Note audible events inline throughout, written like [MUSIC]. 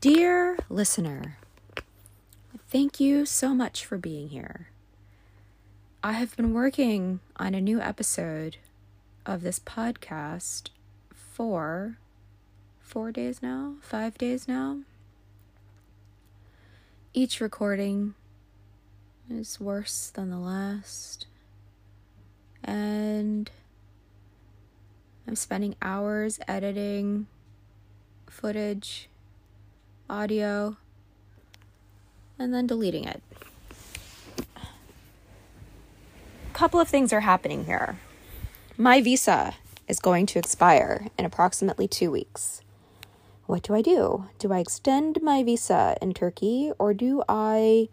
Dear listener, thank you so much for being here. I have been working on a new episode of this podcast for four days now, five days now. Each recording is worse than the last. And I'm spending hours editing footage, audio, and then deleting it. A couple of things are happening here. My visa is going to expire in approximately two weeks. What do I do? Do I extend my visa in Turkey or do I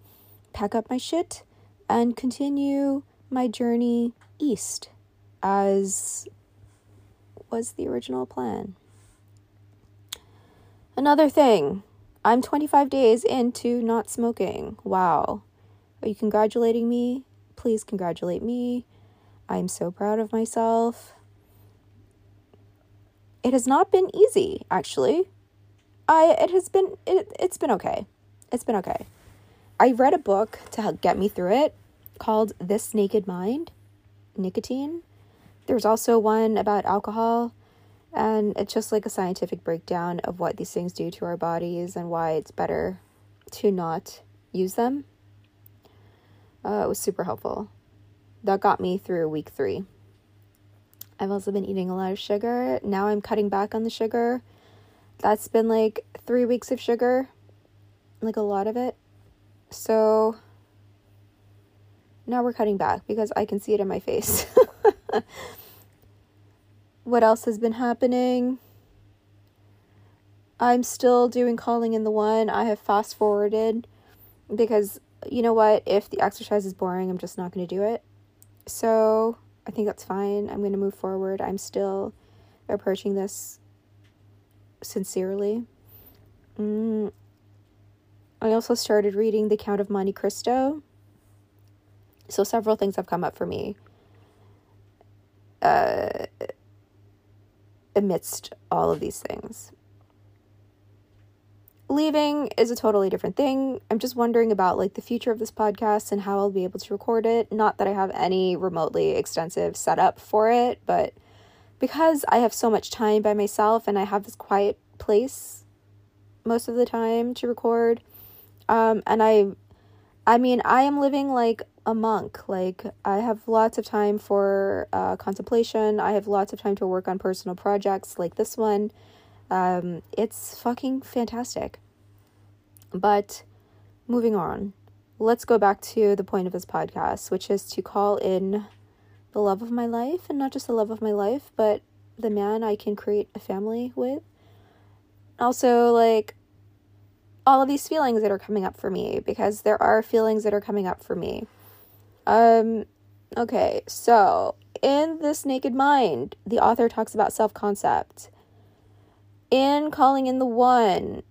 pack up my shit and continue my journey east as was the original plan? Another thing, I'm 25 days into not smoking. Wow. Are you congratulating me? Please congratulate me. I'm so proud of myself. It has not been easy, actually. I it has been it, it's been okay. It's been okay. I read a book to help get me through it called This Naked Mind, Nicotine. There's also one about alcohol, and it's just like a scientific breakdown of what these things do to our bodies and why it's better to not use them. Uh, it was super helpful. That got me through week three. I've also been eating a lot of sugar. Now I'm cutting back on the sugar. That's been like three weeks of sugar, like a lot of it. So now we're cutting back because I can see it in my face. [LAUGHS] [LAUGHS] what else has been happening? I'm still doing calling in the one. I have fast forwarded because you know what? If the exercise is boring, I'm just not going to do it. So I think that's fine. I'm going to move forward. I'm still approaching this sincerely. Mm, I also started reading The Count of Monte Cristo. So several things have come up for me uh, amidst all of these things. Leaving is a totally different thing. I'm just wondering about like the future of this podcast and how I'll be able to record it. Not that I have any remotely extensive setup for it, but because I have so much time by myself and I have this quiet place most of the time to record, um, and I, I mean, I am living like a monk. Like, I have lots of time for uh, contemplation. I have lots of time to work on personal projects like this one. Um, it's fucking fantastic. But moving on, let's go back to the point of this podcast, which is to call in the love of my life, and not just the love of my life, but the man I can create a family with. Also, like, all of these feelings that are coming up for me because there are feelings that are coming up for me. Um okay, so in this naked mind, the author talks about self-concept. In calling in the one,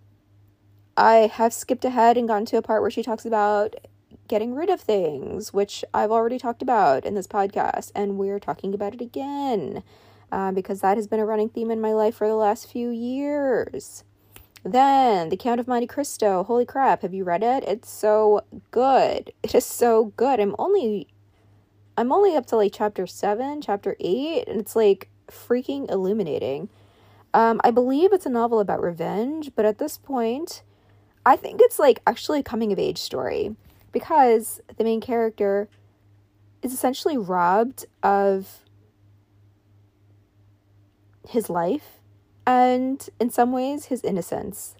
I have skipped ahead and gotten to a part where she talks about getting rid of things, which I've already talked about in this podcast, and we're talking about it again uh, because that has been a running theme in my life for the last few years. Then, The Count of Monte Cristo. Holy crap, have you read it? It's so good. It is so good. I'm only I'm only up to like chapter 7, chapter 8, and it's like freaking illuminating. Um I believe it's a novel about revenge, but at this point, I think it's like actually a coming of age story because the main character is essentially robbed of his life and in some ways, his innocence.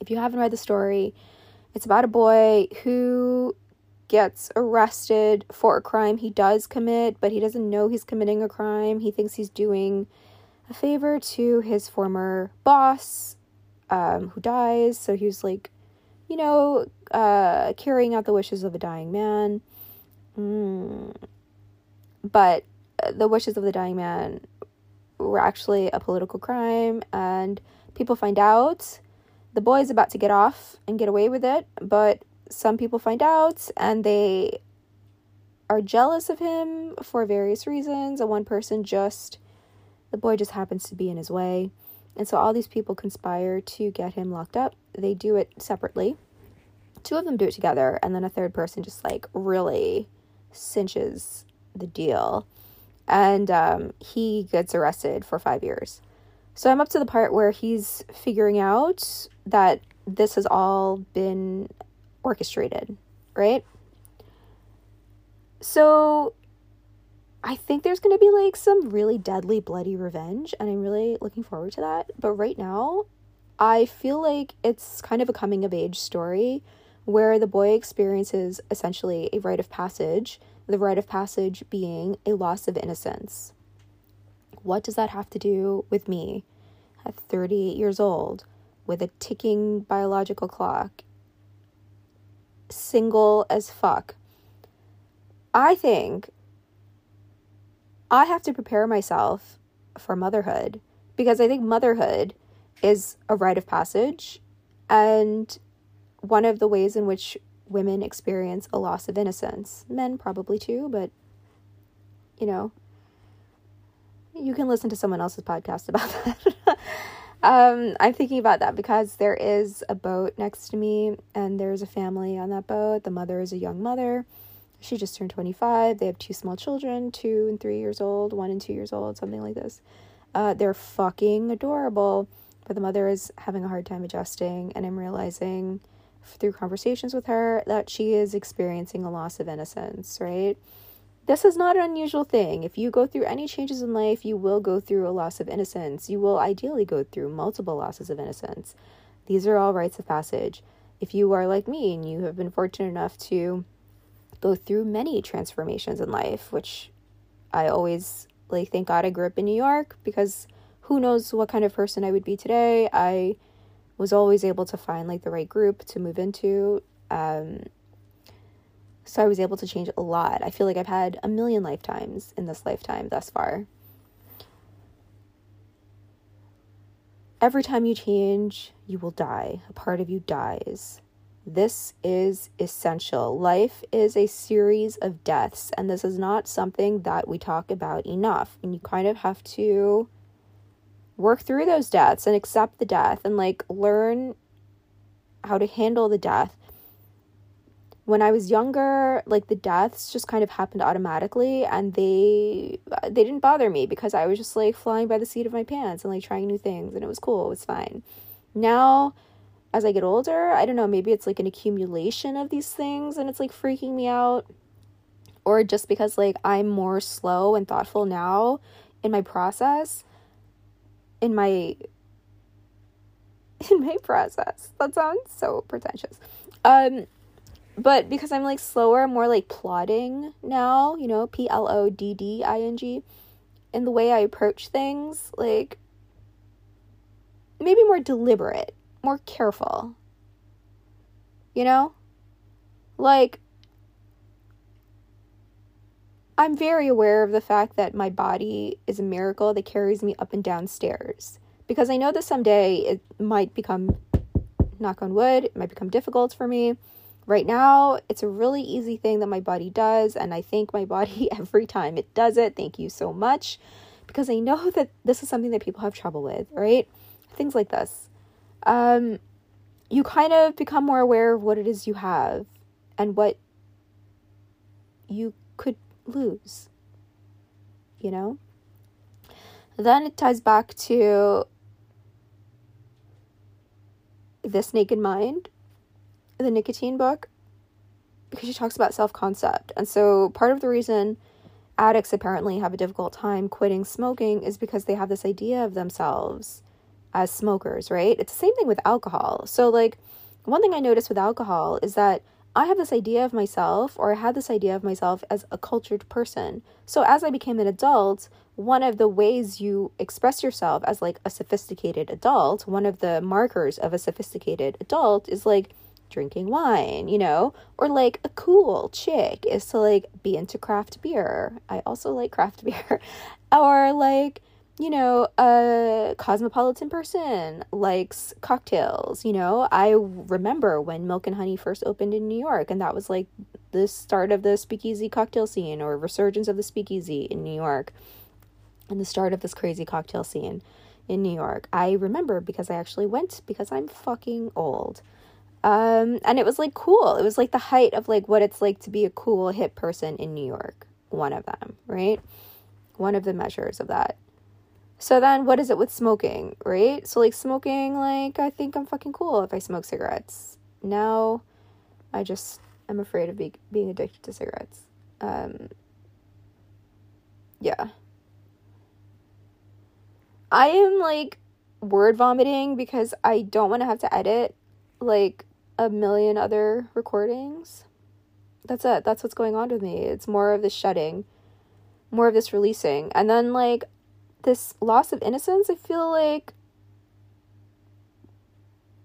If you haven't read the story, it's about a boy who gets arrested for a crime he does commit, but he doesn't know he's committing a crime. He thinks he's doing a favor to his former boss, um, who dies. So he was like, you know, uh, carrying out the wishes of a dying man. Mm. But the wishes of the dying man were actually a political crime and people find out the boy is about to get off and get away with it but some people find out and they are jealous of him for various reasons and one person just The boy just happens to be in his way. And so all these people conspire to get him locked up. They do it separately. Two of them do it together, and then a third person just like really cinches the deal. And um, he gets arrested for five years. So I'm up to the part where he's figuring out that this has all been orchestrated, right? So I think there's going to be like some really deadly, bloody revenge, and I'm really looking forward to that. But right now, I feel like it's kind of a coming of age story where the boy experiences essentially a rite of passage, the rite of passage being a loss of innocence. What does that have to do with me at 38 years old with a ticking biological clock, single as fuck? I think I have to prepare myself for motherhood because I think motherhood is a rite of passage and one of the ways in which women experience a loss of innocence. Men probably too, but you know, you can listen to someone else's podcast [LAUGHS] about that. um, I'm thinking about that because there is a boat next to me and there's a family on that boat. The mother is a young mother she just turned 25. They have two small children, two and three years old, one and two years old, something like this. Uh, they're fucking adorable, but the mother is having a hard time adjusting, and I'm realizing through conversations with her that she is experiencing a loss of innocence, right? This is not an unusual thing. If you go through any changes in life, you will go through a loss of innocence. You will ideally go through multiple losses of innocence. These are all rites of passage. If you are like me and you have been fortunate enough to go through many transformations in life, which I always like thank God I grew up in New York because who knows what kind of person I would be today. I was always able to find like the right group to move into. Um, so I was able to change a lot. I feel like I've had a million lifetimes in this lifetime thus far. Every time you change, you will die. A part of you dies. This is essential. Life is a series of deaths, and this is not something that we talk about enough. And you kind of have to work through those deaths and accept the death and like learn how to handle the death. When I was younger, like the deaths just kind of happened automatically and they they didn't bother me because I was just like flying by the seat of my pants and like trying new things and it was cool, it was fine. Now as I get older, I don't know, maybe it's like an accumulation of these things and it's like freaking me out. Or just because like I'm more slow and thoughtful now in my process, in my [LAUGHS] in my process. That sounds so pretentious. Um but because I'm like slower, more like plodding now, you know, P L O D D I N G, in the way I approach things, like maybe more deliberate more careful. You know? Like, I'm very aware of the fact that my body is a miracle that carries me up and down stairs. Because I know that someday it might become, knock on wood, it might become difficult for me. Right now, it's a really easy thing that my body does, and I thank my body [LAUGHS] every time it does it. Thank you so much. Because I know that this is something that people have trouble with, right? Things like this um, you kind of become more aware of what it is you have and what you could lose. You know? Then it ties back to This Naked Mind, the nicotine book, because she talks about self concept. And so part of the reason addicts apparently have a difficult time quitting smoking is because they have this idea of themselves as smokers, right? It's the same thing with alcohol. So, like, one thing I noticed with alcohol is that I have this idea of myself, or I had this idea of myself as a cultured person. So, as I became an adult, one of the ways you express yourself as like a sophisticated adult, one of the markers of a sophisticated adult is like drinking wine, you know, or like a cool chick is to like be into craft beer. I also like craft [LAUGHS] beer. or like you know, a cosmopolitan person likes cocktails. You know, I remember when Milk and Honey first opened in New York, and that was like the start of the speakeasy cocktail scene or resurgence of the speakeasy in New York. and the start of this crazy cocktail scene in New York. I remember because I actually went because I'm fucking old. Um, and it was like cool. It was like the height of like what it's like to be a cool hip person in New York. One of them, right? One of the measures of that. So then what is it with smoking, right? So like smoking, like I think I'm fucking cool if I smoke cigarettes. Now I just am afraid of be- being addicted to cigarettes. Um, yeah. I am like word vomiting because I don't want to have to edit like a million other recordings. That's it. That's what's going on with me. It's more of this shedding, more of this releasing. And then like this loss of innocence, I feel like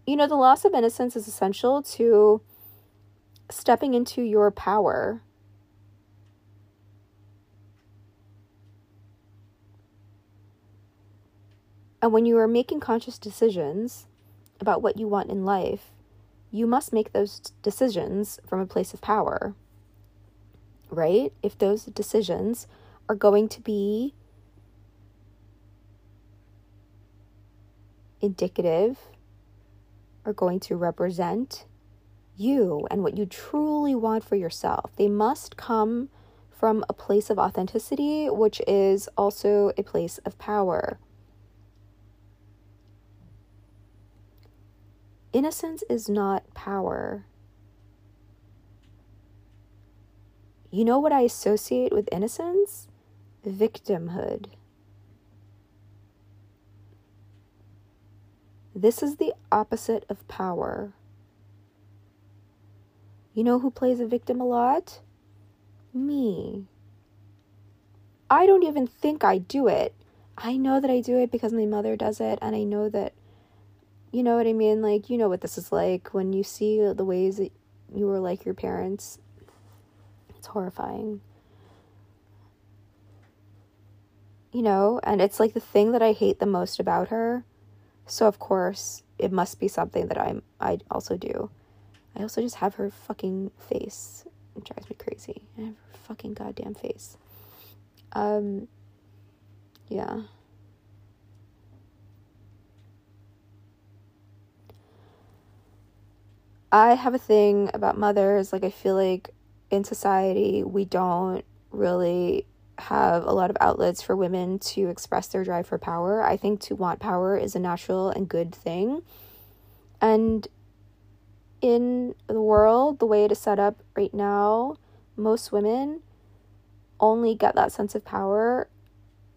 you know, the loss of innocence is essential to stepping into your power And when you are making conscious decisions about what you want in life, you must make those decisions from a place of power. Right? If those decisions are going to be indicative, are going to represent you and what you truly want for yourself, they must come from a place of authenticity, which is also a place of power. Innocence is not power. You know what I associate with innocence? Victimhood. This is the opposite of power. You know who plays a victim a lot? Me. I don't even think I do it. I know that I do it because my mother does it, and I know that you know what I mean? Like, you know what this is like when you see the ways that you were like your parents. It's horrifying. You know, and it's like the thing that I hate the most about her. So of course, it must be something that I'm I also do. I also just have her fucking face. It drives me crazy. I have her fucking goddamn face. Um yeah. I have a thing about mothers. Like, I feel like in society, we don't really have a lot of outlets for women to express their drive for power. I think to want power is a natural and good thing. And in the world, the way it is set up right now, most women only get that sense of power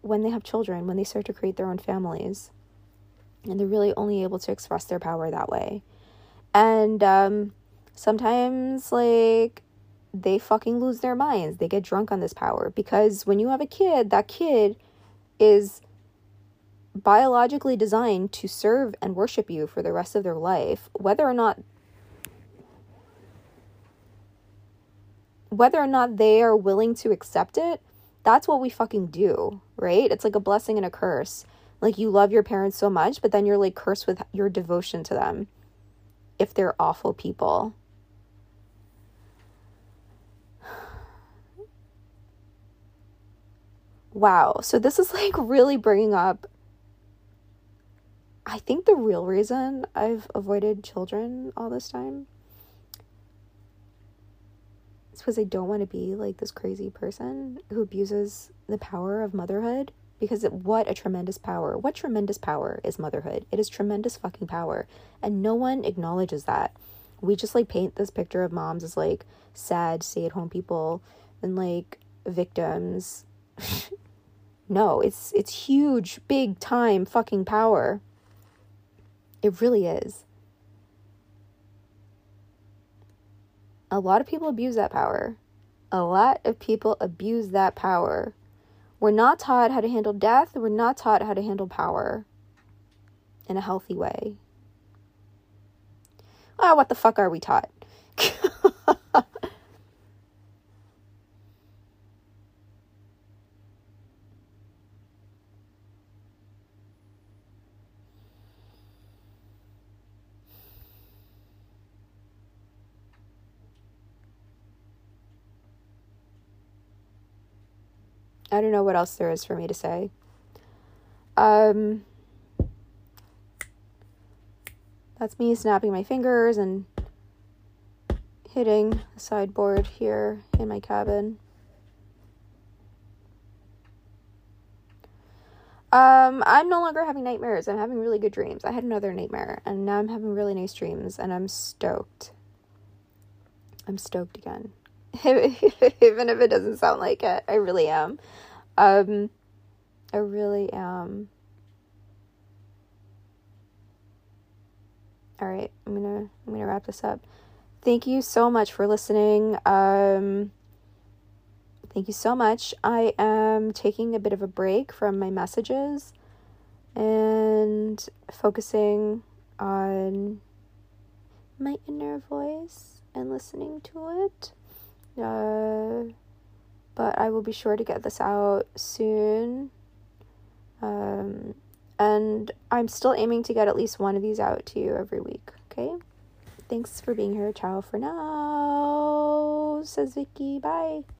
when they have children, when they start to create their own families. And they're really only able to express their power that way. And um, sometimes, like, they fucking lose their minds. They get drunk on this power because when you have a kid, that kid is biologically designed to serve and worship you for the rest of their life, whether or not whether or not they are willing to accept it, that's what we fucking do, right? It's like a blessing and a curse. Like you love your parents so much, but then you're like cursed with your devotion to them if they're awful people. Wow. So this is [LAUGHS] like really bringing up I think the real reason I've avoided children all this time is because I don't want to be like this crazy person who abuses the power of motherhood because it, what a tremendous power. What tremendous power is motherhood? It is tremendous fucking power. And no one acknowledges that. We just like paint this picture of moms as like sad, stay at home people and like victims. [LAUGHS] no, it's it's huge, big time fucking power. It really is. A lot of people abuse that power. A lot of people abuse that power. We're not taught how to handle death. We're not taught how to handle power in a healthy way. Oh, what the fuck are we taught? [LAUGHS] I don't know what else there is for me to say. Um, that's me snapping my fingers and hitting the sideboard here in my cabin. Um, I'm no longer having nightmares. I'm having really good dreams. I had another nightmare and now I'm having really nice dreams and I'm stoked. I'm stoked again. [LAUGHS] Even if it doesn't sound like it, I really am. Um, I really am. All right, I'm to I'm to wrap this up. Thank you so much for listening. Um Thank you so much. I am taking a bit of a break from my messages and focusing on my inner voice and listening to it. Uh, but I will be sure to get this out soon. Um, and I'm still aiming to get at least one of these out to you every week, okay? Thanks for being here. Ciao for now, says Vicky. Bye.